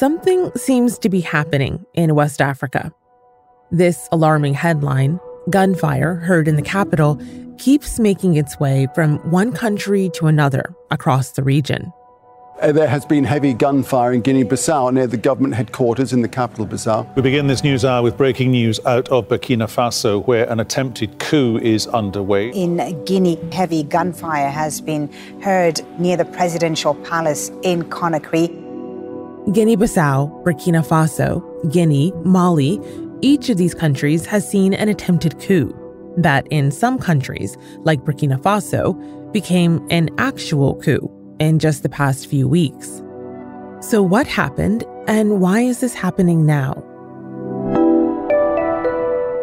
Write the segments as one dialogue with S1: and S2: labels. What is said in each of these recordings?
S1: something seems to be happening in West Africa. This alarming headline, gunfire heard in the capital, keeps making its way from one country to another across the region.
S2: Uh, there has been heavy gunfire in Guinea Bissau near the government headquarters in the capital, Bissau.
S3: We begin this news hour with breaking news out of Burkina Faso, where an attempted coup is underway.
S4: In Guinea, heavy gunfire has been heard near the presidential palace in Conakry.
S1: Guinea Bissau, Burkina Faso, Guinea, Mali, each of these countries has seen an attempted coup that, in some countries, like Burkina Faso, became an actual coup in just the past few weeks. So, what happened, and why is this happening now?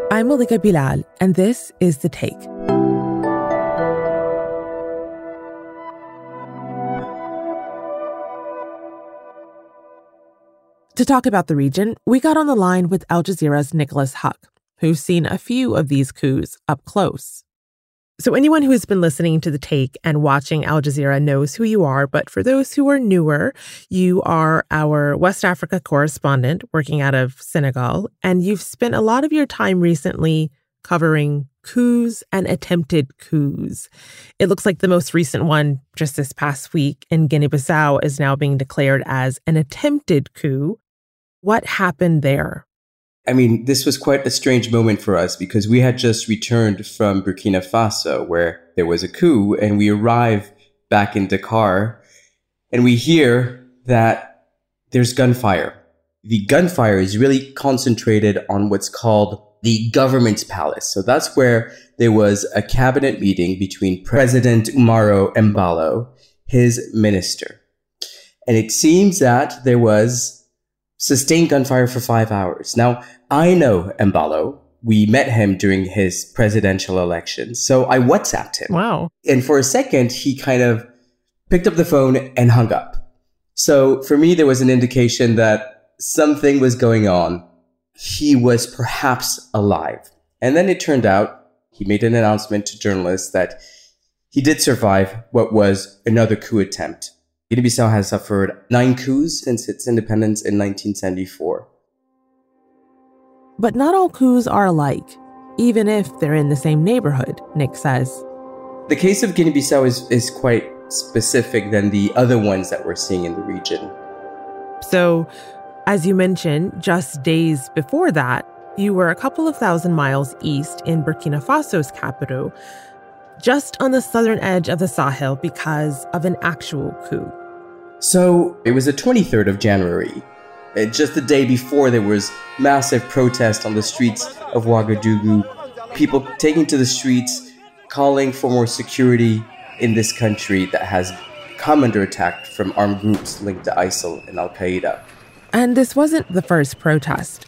S1: I'm Malika Bilal, and this is The Take. To talk about the region, we got on the line with Al Jazeera's Nicolas Haque, who's seen a few of these coups up close. So, anyone who has been listening to The Take and watching Al Jazeera knows who you are. But for those who are newer, you are our West Africa correspondent working out of Senegal. And you've spent a lot of your time recently covering coups and attempted coups. It looks like the most recent one just this past week in Guinea Bissau is now being declared as an attempted coup. What happened there?
S5: I mean, this was quite a strange moment for us because we had just returned from Burkina Faso where there was a coup and we arrive back in Dakar and we hear that there's gunfire. The gunfire is really concentrated on what's called the government's palace. So that's where there was a cabinet meeting between President Umaro Embalo, his minister. And it seems that there was sustained gunfire for five hours. Now, I know Embalo. We met him during his presidential election. So I WhatsApped him.
S1: Wow.
S5: And for a second, he kind of picked up the phone and hung up. So for me, there was an indication that something was going on. He was perhaps alive. And then it turned out he made an announcement to journalists that he did survive what was another coup attempt. Guinea-Bissau has suffered nine coups since its independence in 1974.
S1: But not all coups are alike, even if they're in the same neighborhood, Nick says.
S5: The case of Guinea Bissau is, is quite specific than the other ones that we're seeing in the region.
S1: So, as you mentioned, just days before that, you were a couple of thousand miles east in Burkina Faso's capital, just on the southern edge of the Sahel because of an actual coup.
S5: So, it was the 23rd of January, uh, just the day before, there was massive protest on the streets of Ouagadougou. People taking to the streets, calling for more security in this country that has come under attack from armed groups linked to ISIL and Al Qaeda.
S1: And this wasn't the first protest.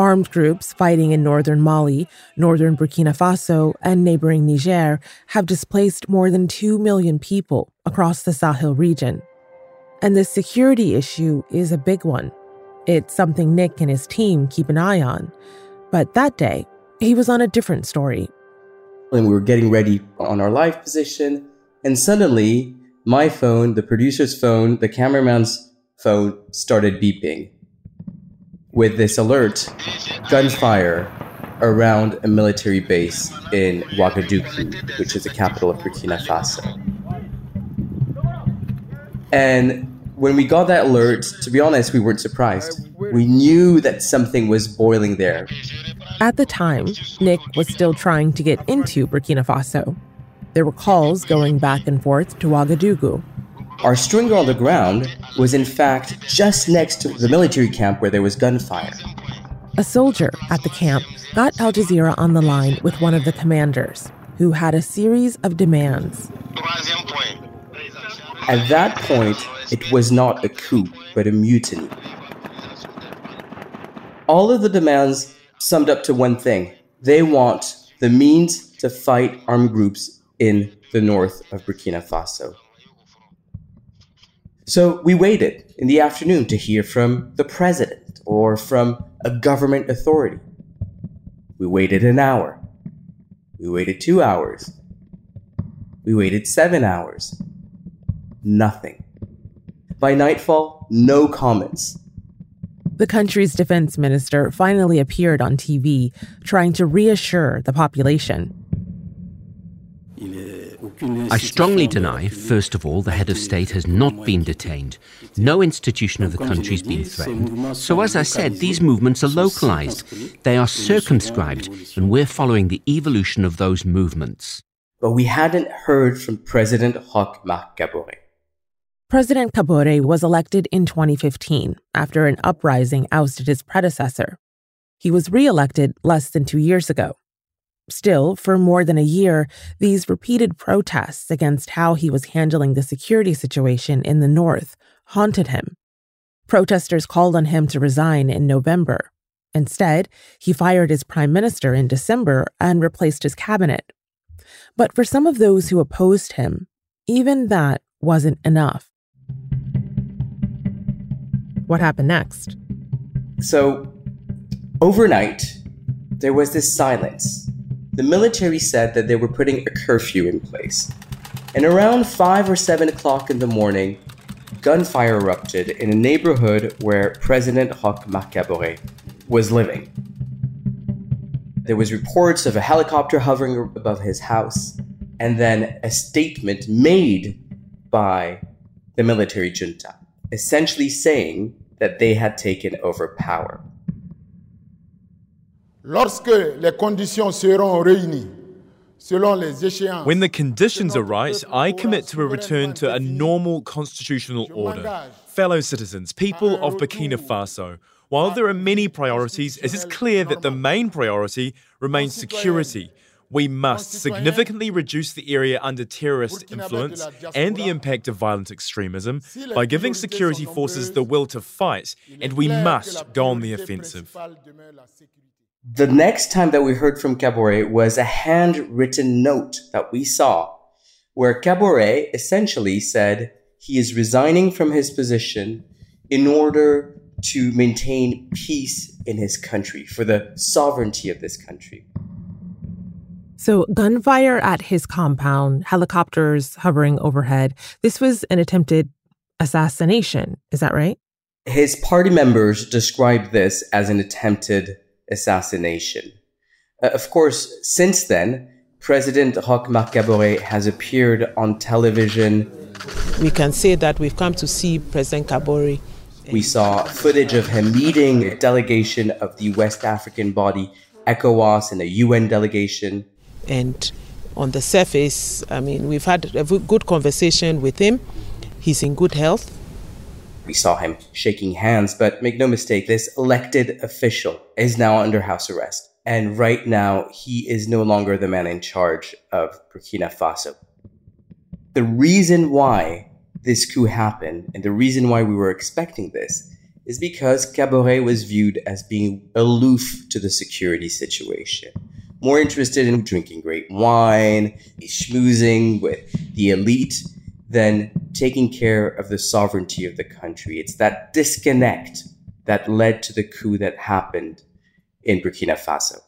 S1: Armed groups fighting in northern Mali, northern Burkina Faso, and neighboring Niger have displaced more than 2 million people across the Sahel region. And the security issue is a big one. It's something Nick and his team keep an eye on. But that day, he was on a different story.
S5: And we were getting ready on our live position, and suddenly my phone, the producer's phone, the cameraman's phone started beeping with this alert gunfire around a military base in Ouagadougou, which is the capital of Burkina Faso. And when we got that alert, to be honest, we weren't surprised. We knew that something was boiling there.
S1: At the time, Nick was still trying to get into Burkina Faso. There were calls going back and forth to Ouagadougou.
S5: Our stringer on the ground was, in fact, just next to the military camp where there was gunfire.
S1: A soldier at the camp got Al Jazeera on the line with one of the commanders, who had a series of demands.
S5: At that point, it was not a coup, but a mutiny. All of the demands summed up to one thing they want the means to fight armed groups in the north of Burkina Faso. So we waited in the afternoon to hear from the president or from a government authority. We waited an hour. We waited two hours. We waited seven hours. Nothing. By nightfall, no comments.
S1: The country's defense minister finally appeared on TV, trying to reassure the population.
S6: I strongly deny, first of all, the head of state has not been detained. No institution of the country has been threatened. So, as I said, these movements are localized. They are circumscribed, and we're following the evolution of those movements.
S5: But we hadn't heard from President Roch Marc Kabore.
S1: President Kabore was elected in 2015 after an uprising ousted his predecessor. He was re-elected less than two years ago. Still, for more than a year, these repeated protests against how he was handling the security situation in the North haunted him. Protesters called on him to resign in November. Instead, he fired his prime minister in December and replaced his cabinet. But for some of those who opposed him, even that wasn't enough. What happened next?
S5: So, overnight, there was this silence the military said that they were putting a curfew in place. And around 5 or 7 o'clock in the morning, gunfire erupted in a neighborhood where President Roch Marc was living. There was reports of a helicopter hovering above his house, and then a statement made by the military junta, essentially saying that they had taken over power.
S7: Lorsque les conditions seront réunies,
S8: when the conditions are right, I commit to a return to a normal constitutional order. Fellow citizens, people of Burkina Faso, while there are many priorities, it is clear that the main priority remains security. We must significantly reduce the area under terrorist influence and the impact of violent extremism by giving security forces the will to fight, and we must go on the offensive.
S5: The next time that we heard from Kabore was a handwritten note that we saw, where Kabore essentially said he is resigning from his position in order to maintain peace in his country, for the sovereignty of this country.
S1: So, gunfire at his compound, helicopters hovering overhead. This was an attempted assassination. Is that right?
S5: His party members described this as an attempted assassination. Uh, of course, since then, President Roch Marc Kabore has appeared on television.
S9: We can say that we've come to see President Kabore.
S5: We saw footage of him meeting a delegation of the West African body ECOWAS and a UN delegation.
S9: And on the surface, I mean, we've had a good conversation with him. He's in good health.
S5: We saw him shaking hands, but make no mistake, this elected official is now under house arrest. And right now, he is no longer the man in charge of Burkina Faso. The reason why this coup happened and the reason why we were expecting this is because Kabore was viewed as being aloof to the security situation, more interested in drinking great wine, schmoozing with the elite than taking care of the sovereignty of the country. It's that disconnect that led to the coup that happened in Burkina Faso.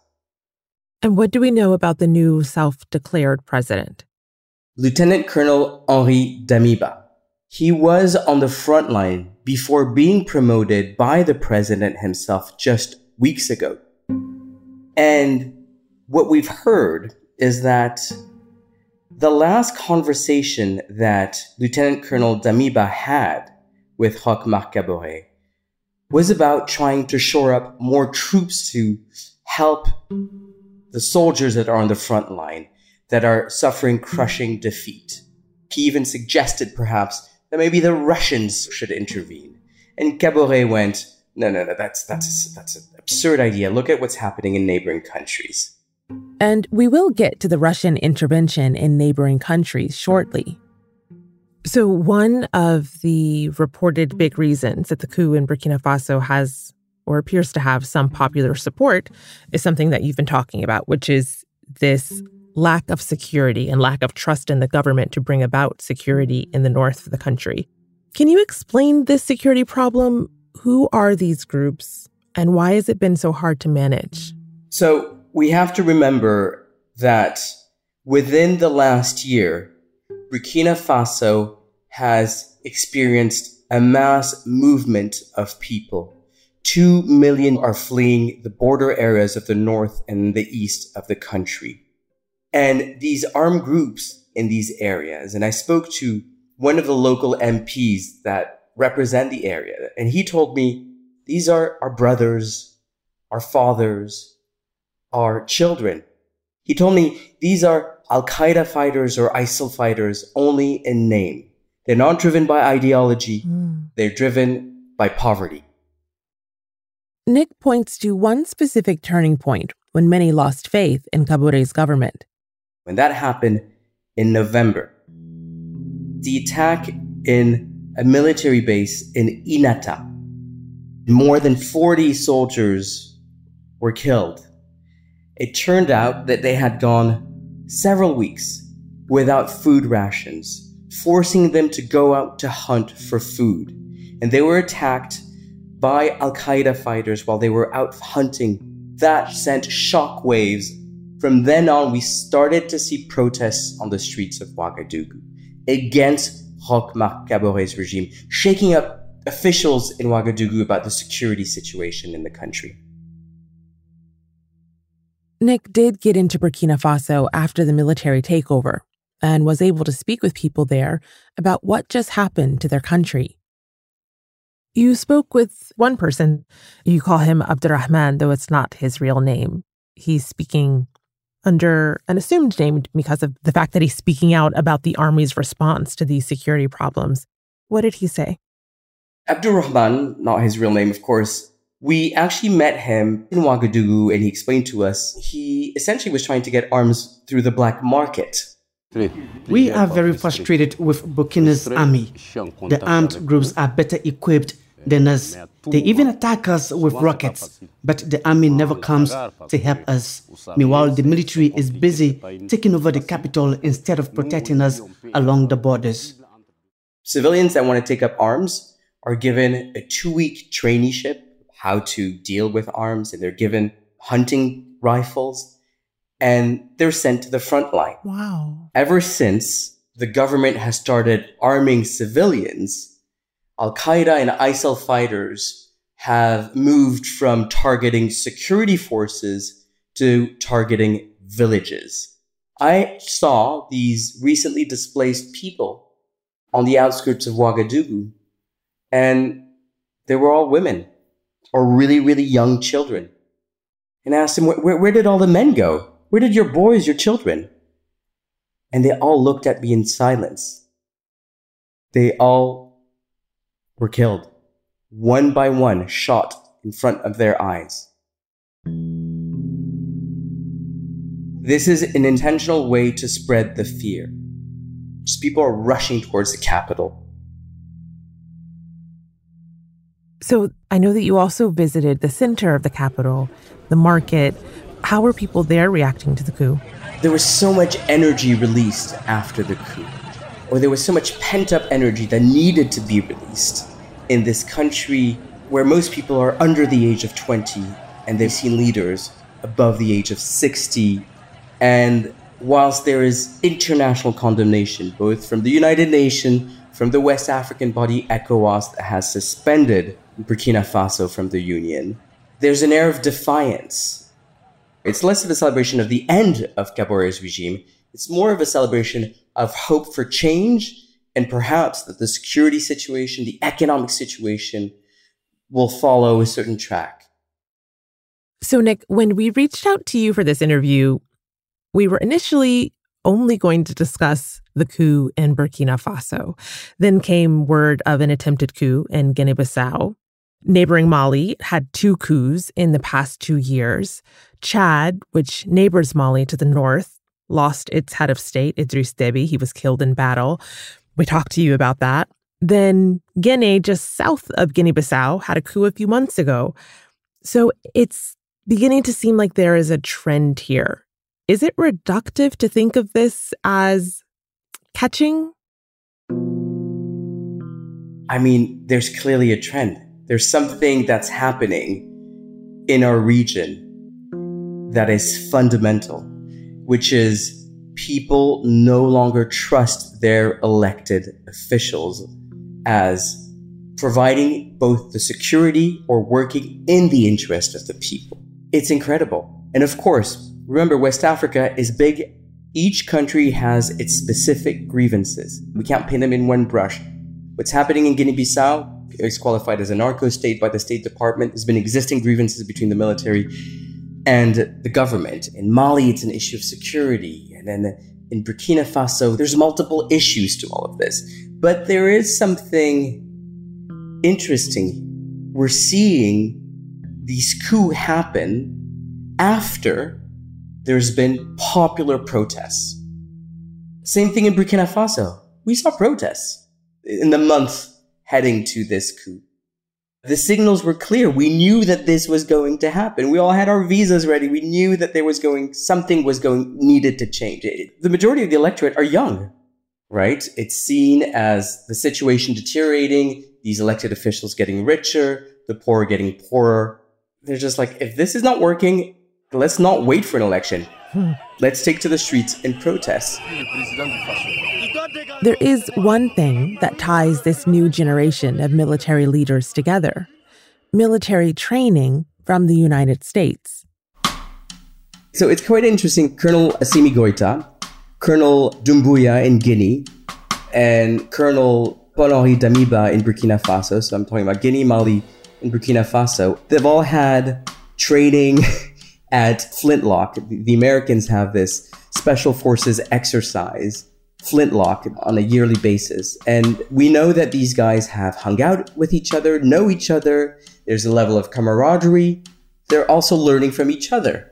S1: And what do we know about the new self declared president?
S5: Lieutenant Colonel Henri Damiba. He was on the front line before being promoted by the president himself just weeks ago. And what we've heard is that the last conversation that Lieutenant Colonel Damiba had with Roch Marc Kabore was about trying to shore up more troops to help the soldiers that are on the front line that are suffering crushing defeat. He even suggested perhaps that maybe the Russians should intervene. And Kabore went, no, no, no, that's, that's, that's an absurd idea. Look at what's happening in neighboring countries.
S1: And we will get to the Russian intervention in neighboring countries shortly. So, one of the reported big reasons that the coup in Burkina Faso has or appears to have some popular support is something that you've been talking about, which is this lack of security and lack of trust in the government to bring about security in the north of the country. Can you explain this security problem? Who are these groups and why has it been so hard to manage?
S5: So, we have to remember that within the last year, Burkina Faso has experienced a mass movement of people 2 million are fleeing the border areas of the north and the east of the country. And these armed groups in these areas, and I spoke to one of the local MPs that represent the area, and he told me these are our brothers, our fathers, our children. He told me these are Al Qaeda fighters or ISIL fighters only in name. They're not driven by ideology, mm. they're driven by poverty.
S1: Nick points to one specific turning point when many lost faith in Kabore's government.
S5: When that happened in November, the attack in a military base in Inata, more than 40 soldiers were killed. It turned out that they had gone several weeks without food rations, forcing them to go out to hunt for food. And they were attacked by Al Qaeda fighters while they were out hunting. That sent shockwaves. From then on, we started to see protests on the streets of Ouagadougou against Roch Marc Kabore's regime, shaking up officials in Ouagadougou about the security situation in the country.
S1: Nick did get into Burkina Faso after the military takeover and was able to speak with people there about what just happened to their country. You spoke with one person. You call him Abdurrahman, though it's not his real name. He's speaking under an assumed name because of the fact that he's speaking out about the army's response to these security problems. What did he say?
S5: Abdurrahman, not his real name, of course, we actually met him in Ouagadougou and he explained to us he essentially was trying to get arms through the black market.
S10: We are very frustrated with Burkina's army. The armed groups are better equipped than us. They even attack us with rockets, but the army never comes to help us. Meanwhile, the military is busy taking over the capital instead of protecting us along the borders.
S5: Civilians that want to take up arms are given a two week traineeship how to deal with arms and they're given hunting rifles and they're sent to the front line.
S1: Wow.
S5: Ever since the government has started arming civilians, Al Qaeda and ISIL fighters have moved from targeting security forces to targeting villages. I saw these recently displaced people on the outskirts of Ouagadougou, and they were all women or really, really young children. And asked them, where, where did all the men go? Where did your boys, your children? And they all looked at me in silence. They all were killed, one by one, shot in front of their eyes. This is an intentional way to spread the fear. Just people are rushing towards the capital.
S1: So I know that you also visited the center of the capital, the market. How were people there reacting to the coup?
S5: There was so much energy released after the coup, or there was so much pent up energy that needed to be released in this country where most people are under the age of 20 and they've seen leaders above the age of 60. And whilst there is international condemnation, both from the United Nations, from the West African body ECOWAS that has suspended Burkina Faso from the Union, there's an air of defiance. It's less of a celebration of the end of Kabore's regime, it's more of a celebration of hope for change and perhaps that the security situation, the economic situation will follow a certain track.
S1: So, Nick, when we reached out to you for this interview, we were initially only going to discuss the coup in Burkina Faso. Then came word of an attempted coup in Guinea Bissau. Neighboring Mali had two coups in the past two years. Chad, which neighbors Mali to the north, lost its head of state, Idriss Deby. He was killed in battle. We talked to you about that. Then Guinea, just south of Guinea Bissau, had a coup a few months ago. So it's beginning to seem like there is a trend here. Is it reductive to think of this as catching?
S5: I mean, there's clearly a trend. There's something that's happening in our region that is fundamental, which is people no longer trust their elected officials as providing both the security or working in the interest of the people. It's incredible. And of course, remember, West Africa is big. Each country has its specific grievances. We can't paint them in one brush. What's happening in Guinea Bissau is qualified as a narco state by the State Department. There's been existing grievances between the military and the government. In Mali, it's an issue of security. And then in Burkina Faso, there's multiple issues to all of this. But there is something interesting. We're seeing these coups happen after there's been popular protests. Same thing in Burkina Faso. We saw protests in the month heading to this coup. The signals were clear. We knew that this was going to happen. We all had our visas ready. We knew that there was going, something was going, needed to change. It, the majority of the electorate are young, right? It's seen as the situation deteriorating, these elected officials getting richer, the poor getting poorer. They're just like, if this is not working, let's not wait for an election. Hmm. Let's take to the streets and protest.
S1: There is one thing that ties this new generation of military leaders together military training from the United States.
S5: So it's quite interesting. Colonel Assimi Goita, Colonel Doumbouya in Guinea, and Colonel Paul Henri Damiba in Burkina Faso. So I'm talking about Guinea, Mali, and Burkina Faso. They've all had training at Flintlock. The Americans have this special forces exercise Flintlock on a yearly basis. And we know that these guys have hung out with each other, know each other. There's a level of camaraderie. They're also learning from each other.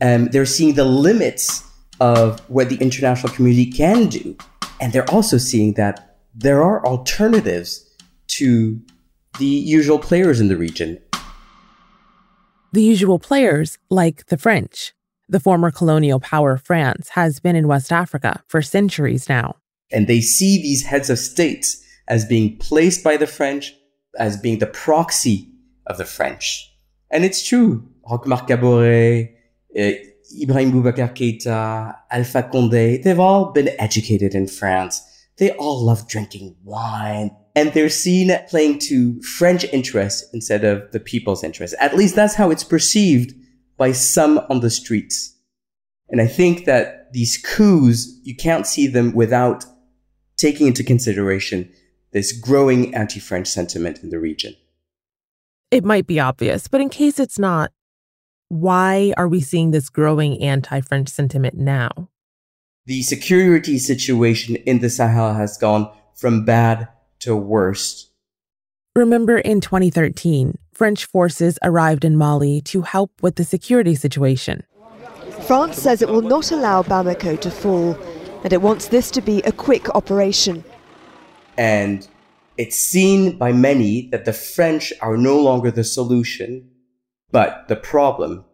S5: And they're seeing the limits of what the international community can do. And they're also seeing that there are alternatives to the usual players in the region.
S1: The usual players, like the French. The former colonial power France has been in West Africa for centuries now.
S5: And they see these heads of states as being placed by the French, as being the proxy of the French. And it's true. Roch-Marc Kaboré, uh, Ibrahim Boubacar Keita, Alpha Condé, they've all been educated in France. They all love drinking wine. And they're seen playing to French interests instead of the people's interests. At least that's how it's perceived by some on the streets. And I think that these coups, you can't see them without taking into consideration this growing anti French sentiment in the region.
S1: It might be obvious, but in case it's not, why are we seeing this growing anti French sentiment now?
S5: The security situation in the Sahel has gone from bad to worst.
S1: Remember in 2013, French forces arrived in Mali to help with the security situation.
S11: France says it will not allow Bamako to fall, and it wants this to be a quick operation.
S5: And it's seen by many that the French are no longer the solution, but the problem.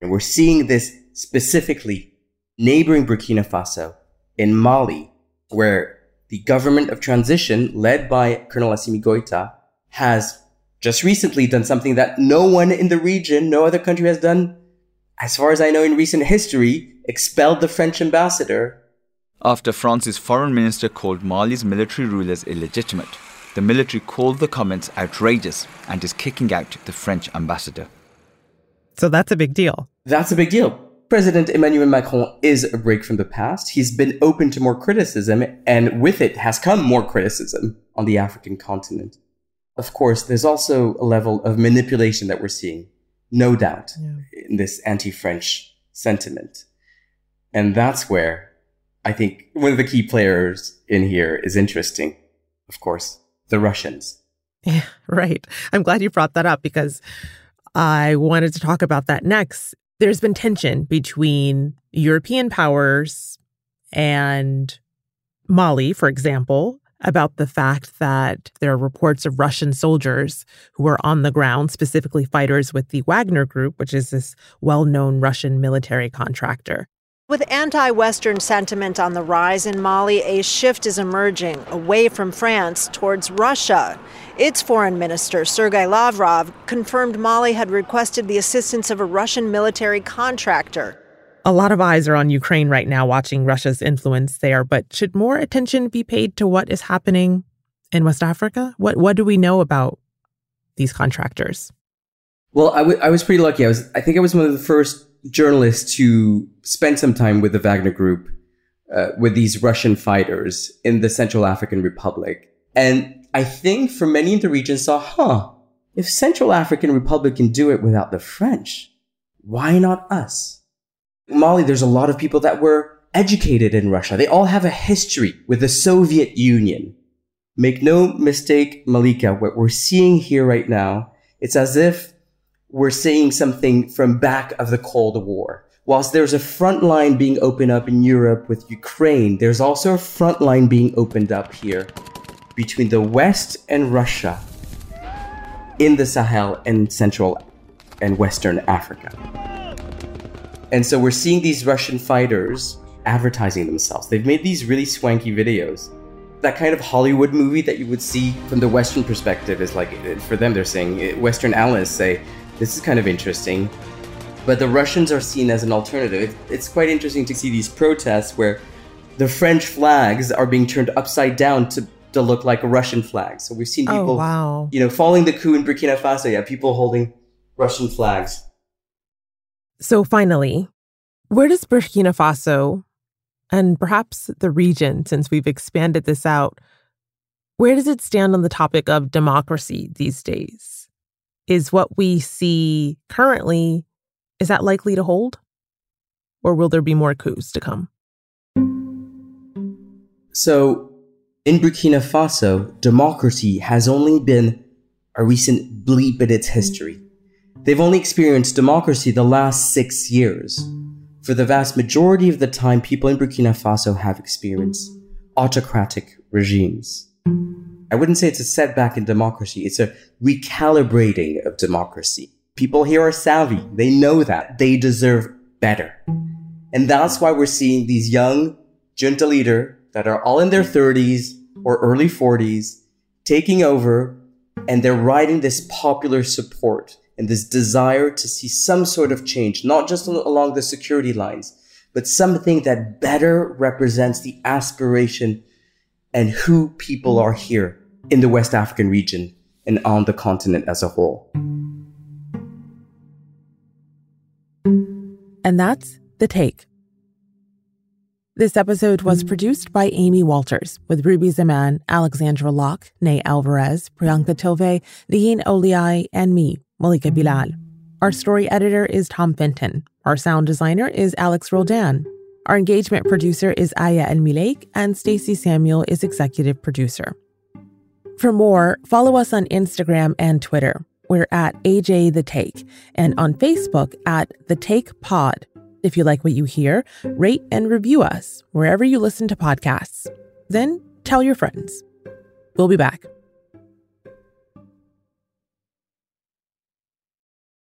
S5: And we're seeing this specifically neighboring Burkina Faso in Mali, where the government of transition, led by Colonel Assimi Goita, has just recently done something that no one in the region, no other country has done, as far as I know in recent history, expelled the French ambassador.
S12: After France's foreign minister called Mali's military rulers illegitimate, the military called the comments outrageous and is kicking out the French ambassador.
S1: So that's a big deal.
S5: That's a big deal. President Emmanuel Macron is a break from the past. He's been open to more criticism, and with it has come more criticism on the African continent of course, there's also a level of manipulation that we're seeing, no doubt, yeah. in this anti French sentiment. And that's where I think one of the key players in here is interesting. Of course, the Russians.
S1: Yeah, right. I'm glad you brought that up because I wanted to talk about that next. There's been tension between European powers and Mali, for example, about the fact that there are reports of Russian soldiers who are on the ground, specifically fighters with the Wagner Group, which is this well known Russian military contractor.
S13: With anti Western sentiment on the rise in Mali, a shift is emerging away from France towards Russia. Its foreign minister, Sergei Lavrov, confirmed Mali had requested the assistance of a Russian military contractor.
S1: A lot of eyes are on Ukraine right now watching Russia's influence there, but should more attention be paid to what is happening in West Africa? What what do we know about these contractors?
S5: Well, I, w- I was pretty lucky. I was I think I was one of the first journalists to spend some time with the Wagner Group, uh, with these Russian fighters in the Central African Republic, and I think for many in the region saw, huh, if Central African Republic can do it without the French, why not us? Mali, there's a lot of people that were educated in Russia. They all have a history with the Soviet Union. Make no mistake, Malika, what we're seeing here right now, it's as if we're seeing something from back of the Cold War. Whilst there's a front line being opened up in Europe with Ukraine, there's also a front line being opened up here between the West and Russia in the Sahel and Central and Western Africa. And so we're seeing these Russian fighters advertising themselves. They've made these really swanky videos that kind of Hollywood movie that you would see from the Western perspective is like, for them, they're saying, eh, Western analysts say, this is kind of interesting. But the Russians are seen as an alternative. It's quite interesting to see these protests where the French flags are being turned upside down to, to look like a Russian flag. So we've seen oh, people, oh, wow. you know, following the coup in Burkina Faso, yeah, people holding Russian flags.
S1: So finally, where does Burkina Faso and perhaps the region, since we've expanded this out, where does it stand on the topic of democracy these days? Is what we see currently, is that likely to hold? Or will there be more coups to come?
S5: So, in Burkina Faso, democracy has only been a recent bleep in its history. They've only experienced democracy the last six years. For the vast majority of the time, people in Burkina Faso have experienced autocratic regimes. I wouldn't say it's a setback in democracy, it's a recalibrating of democracy. People here are savvy. They know that. They deserve better. And that's why we're seeing these young junta leader that are all in their 30s or early 40s taking over and they're riding this popular support and this desire to see some sort of change, not just along the security lines, but something that better represents the aspiration and who people are here in the West African region and on the continent as a whole.
S1: And that's The Take. This episode was produced by Amy Walters with Ruby Zaman, Alexandra Locke, Nay Alvarez, Priyanka Tilve, Negin Owliaei, and me, Malika mm-hmm. Bilal. Our story editor is Tom Fenton. Our sound designer is Alex Roldan. Our engagement producer is Aya El Milek, and Stacey Samuel is executive producer. For more, follow us on Instagram and Twitter. We're at AJ The Take, and on Facebook at The Take Pod. If you like what you hear, rate and review us wherever you listen to podcasts. Then tell your friends. We'll be back.